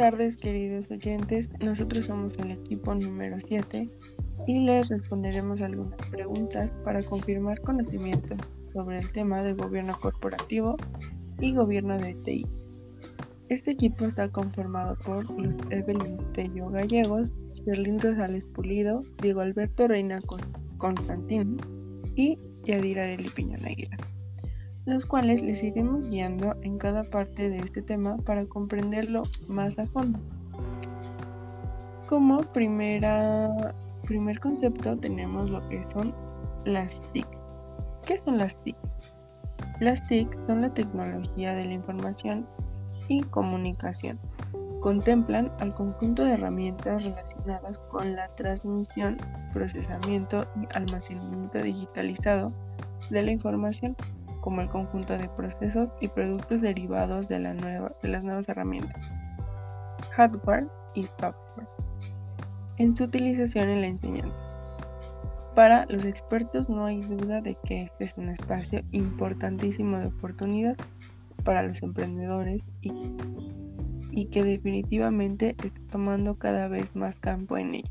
tardes, queridos oyentes. Nosotros somos el equipo número 7 y les responderemos algunas preguntas para confirmar conocimientos sobre el tema de gobierno corporativo y gobierno de TI. Este equipo está conformado por Luz Evelyn Tello Gallegos, Berlín Rosales Pulido, Diego Alberto Reina Constantino y Yadira de Piñón Aguilar los cuales les iremos guiando en cada parte de este tema para comprenderlo más a fondo. Como primera, primer concepto tenemos lo que son las TIC. ¿Qué son las TIC? Las TIC son la tecnología de la información y comunicación. Contemplan al conjunto de herramientas relacionadas con la transmisión, procesamiento y almacenamiento digitalizado de la información como el conjunto de procesos y productos derivados de, la nueva, de las nuevas herramientas, hardware y software, en su utilización en la enseñanza. Para los expertos no hay duda de que este es un espacio importantísimo de oportunidad para los emprendedores y, y que definitivamente está tomando cada vez más campo en ello,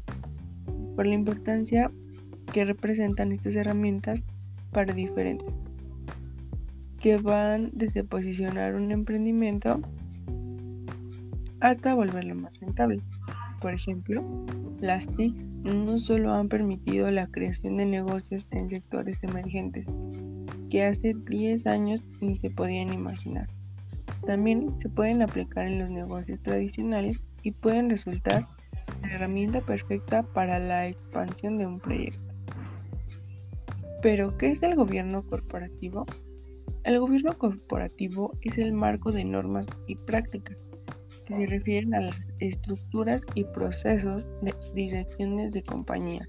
por la importancia que representan estas herramientas para diferentes que van desde posicionar un emprendimiento hasta volverlo más rentable. Por ejemplo, las TIC no solo han permitido la creación de negocios en sectores emergentes que hace 10 años ni se podían imaginar. También se pueden aplicar en los negocios tradicionales y pueden resultar la herramienta perfecta para la expansión de un proyecto. Pero, ¿qué es el gobierno corporativo? El gobierno corporativo es el marco de normas y prácticas que se refieren a las estructuras y procesos de direcciones de compañía,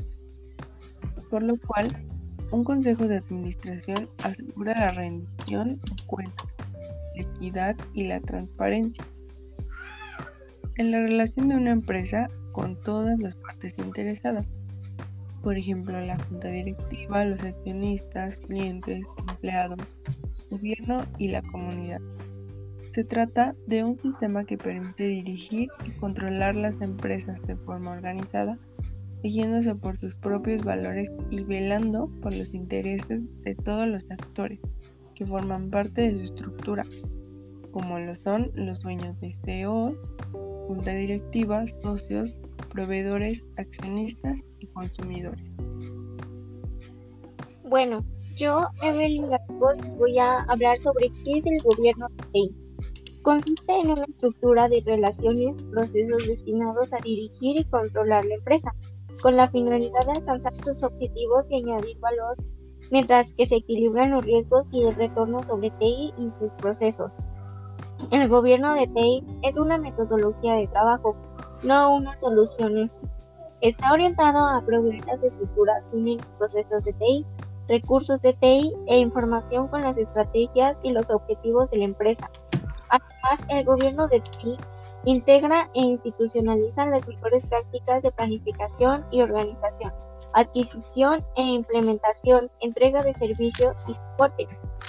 por lo cual un consejo de administración asegura la rendición de cuentas, la equidad y la transparencia. En la relación de una empresa con todas las partes interesadas, por ejemplo la junta directiva, los accionistas, clientes, empleados, gobierno y la comunidad. Se trata de un sistema que permite dirigir y controlar las empresas de forma organizada, siguiéndose por sus propios valores y velando por los intereses de todos los actores que forman parte de su estructura, como lo son los dueños de CEOs, junta directiva, socios, proveedores, accionistas y consumidores. Bueno, yo, Evelyn Garcos, voy a hablar sobre qué es el gobierno TI. Consiste en una estructura de relaciones, procesos destinados a dirigir y controlar la empresa, con la finalidad de alcanzar sus objetivos y añadir valor, mientras que se equilibran los riesgos y el retorno sobre TI y sus procesos. El gobierno de TI es una metodología de trabajo, no una solución. Está orientado a proveer las estructuras unen procesos de TI recursos de TI e información con las estrategias y los objetivos de la empresa. Además, el gobierno de TI integra e institucionaliza las mejores prácticas de planificación y organización, adquisición e implementación, entrega de servicios y soporte,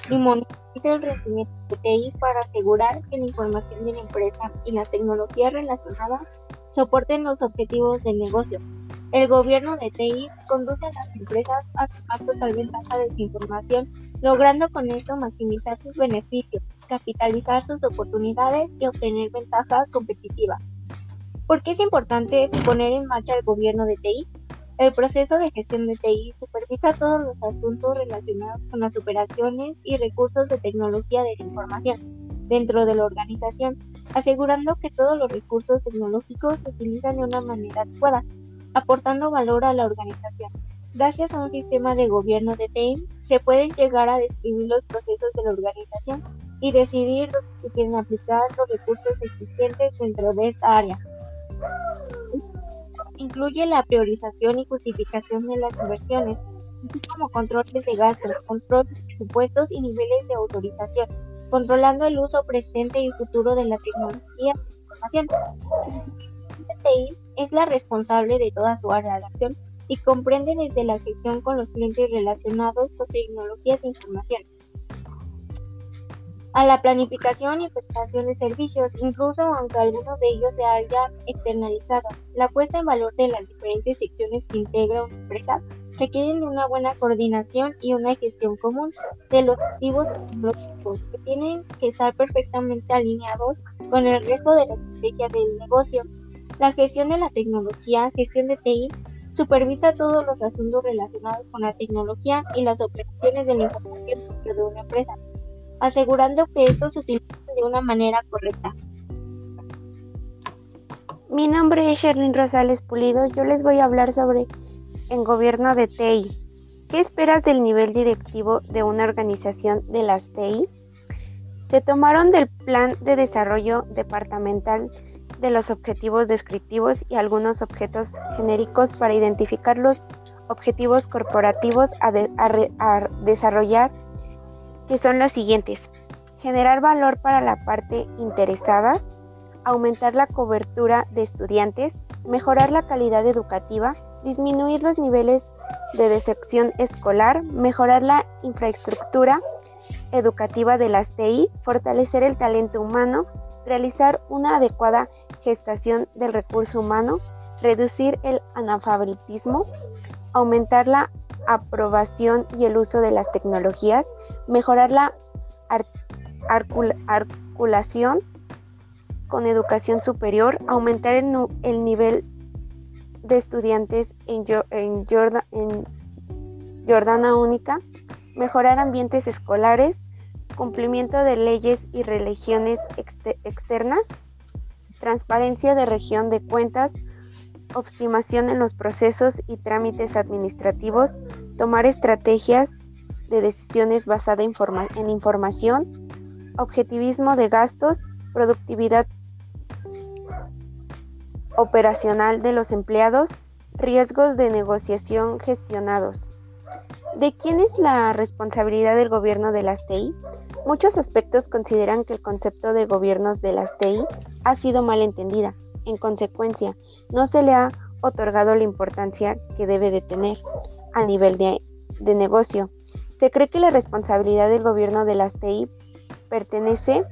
y monitoriza el rendimiento de TI para asegurar que la información de la empresa y las tecnologías relacionadas soporten los objetivos del negocio. El gobierno de TI conduce a las empresas a tomar total ventaja de su información, logrando con esto maximizar sus beneficios, capitalizar sus oportunidades y obtener ventaja competitiva. ¿Por qué es importante poner en marcha el gobierno de TI? El proceso de gestión de TI supervisa todos los asuntos relacionados con las operaciones y recursos de tecnología de la información dentro de la organización, asegurando que todos los recursos tecnológicos se utilizan de una manera adecuada aportando valor a la organización. Gracias a un sistema de gobierno de TEAM, se pueden llegar a describir los procesos de la organización y decidir se quieren aplicar los recursos existentes dentro de esta área. Incluye la priorización y justificación de las inversiones, así como controles de gastos, control de presupuestos y niveles de autorización, controlando el uso presente y futuro de la tecnología de información es la responsable de toda su área de acción y comprende desde la gestión con los clientes relacionados con tecnologías de información. a la planificación y prestación de servicios, incluso aunque alguno de ellos se haya externalizado. La puesta en valor de las diferentes secciones que integra una empresa requieren de una buena coordinación y una gestión común de los activos tecnológicos que tienen que estar perfectamente alineados con el resto de la estrategia del negocio. La gestión de la tecnología, gestión de TI, supervisa todos los asuntos relacionados con la tecnología y las operaciones de la información de una empresa, asegurando que estos se utilicen de una manera correcta. Mi nombre es Sherlyn Rosales Pulido. Yo les voy a hablar sobre en gobierno de TI. ¿Qué esperas del nivel directivo de una organización de las TI? Se tomaron del plan de desarrollo departamental de los objetivos descriptivos y algunos objetos genéricos para identificar los objetivos corporativos a, desarrollar, que son los siguientes. Generar valor para la parte interesada, aumentar la cobertura de estudiantes, mejorar la calidad educativa, disminuir los niveles de deserción escolar, mejorar la infraestructura educativa de las TI, fortalecer el talento humano, realizar una adecuada gestación del recurso humano, reducir el analfabetismo, aumentar la aprobación y el uso de las tecnologías, mejorar la articulación con educación superior, aumentar el, nivel de estudiantes en, en, Jordana Única, mejorar ambientes escolares, cumplimiento de leyes y religiones externas, transparencia de región de cuentas, optimización en los procesos y trámites administrativos, tomar estrategias de decisiones basadas en información, objetivismo de gastos, productividad operacional de los empleados, riesgos de negociación gestionados. ¿De quién es la responsabilidad del gobierno de las TI? Muchos aspectos consideran que el concepto de gobiernos de las TI ha sido mal entendida. En consecuencia, no se le ha otorgado la importancia que debe de tener a nivel de, negocio. Se cree que la responsabilidad del gobierno de las TI pertenece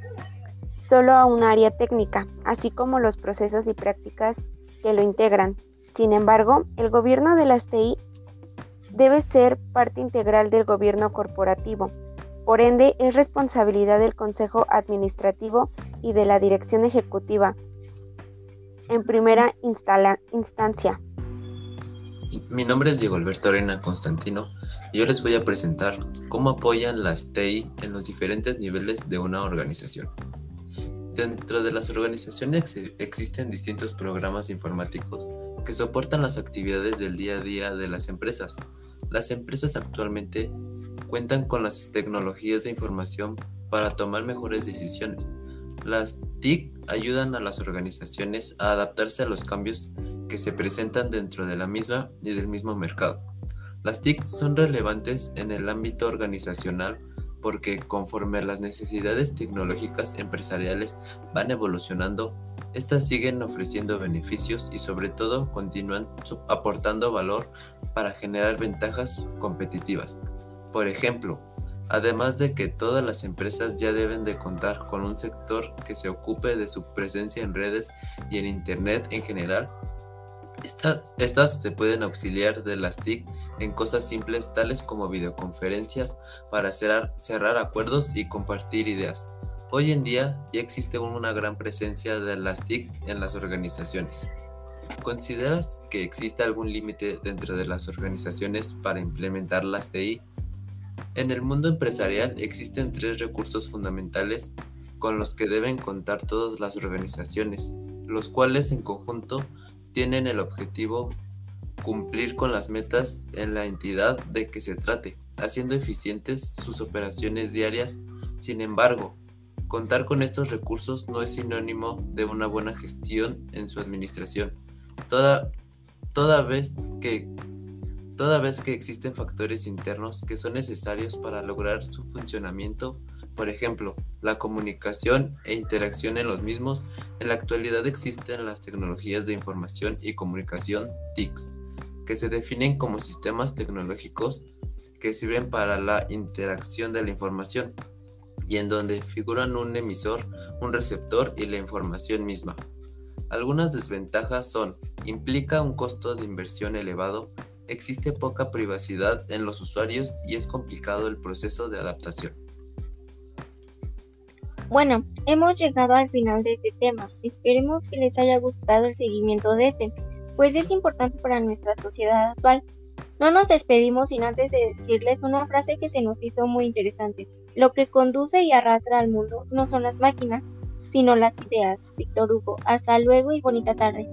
solo a un área técnica, así como los procesos y prácticas que lo integran. Sin embargo, el gobierno de las TI debe ser parte integral del gobierno corporativo. Por ende, es responsabilidad del Consejo Administrativo y de la Dirección Ejecutiva en primera instancia. Mi nombre es Diego Alberto Arena Constantino y yo les voy a presentar cómo apoyan las TI en los diferentes niveles de una organización. Dentro de las organizaciones existen distintos programas informáticos que soportan las actividades del día a día de las empresas. Las empresas actualmente cuentan con las tecnologías de información para tomar mejores decisiones. Las TIC ayudan a las organizaciones a adaptarse a los cambios que se presentan dentro de la misma y del mismo mercado. Las TIC son relevantes en el ámbito organizacional porque conforme las necesidades tecnológicas empresariales van evolucionando, estas siguen ofreciendo beneficios y sobre todo continúan aportando valor para generar ventajas competitivas. Por ejemplo, además de que todas las empresas ya deben de contar con un sector que se ocupe de su presencia en redes y en Internet en general, estas, se pueden auxiliar de las TIC en cosas simples tales como videoconferencias para cerrar, acuerdos y compartir ideas. Hoy en día ya existe una gran presencia de las TIC en las organizaciones. ¿Consideras que existe algún límite dentro de las organizaciones para implementar las TI? En el mundo empresarial existen tres recursos fundamentales con los que deben contar todas las organizaciones, los cuales en conjunto tienen el objetivo cumplir con las metas en la entidad de que se trate, haciendo eficientes sus operaciones diarias. Sin embargo, contar con estos recursos no es sinónimo de una buena gestión en su administración, toda, toda, vez que, toda vez que existen factores internos que son necesarios para lograr su funcionamiento por ejemplo, la comunicación e interacción en los mismos. En la actualidad existen las tecnologías de información y comunicación TICs, que se definen como sistemas tecnológicos que sirven para la interacción de la información, y en donde figuran un emisor, un receptor y la información misma. Algunas desventajas son, implica un costo de inversión elevado, existe poca privacidad en los usuarios y es complicado el proceso de adaptación. Bueno, hemos llegado al final de este tema. Esperemos que les haya gustado el seguimiento de este, pues es importante para nuestra sociedad actual. No nos despedimos sin antes de decirles una frase que se nos hizo muy interesante. Lo que conduce y arrastra al mundo no son las máquinas, sino las ideas. Víctor Hugo. Hasta luego y bonita tarde.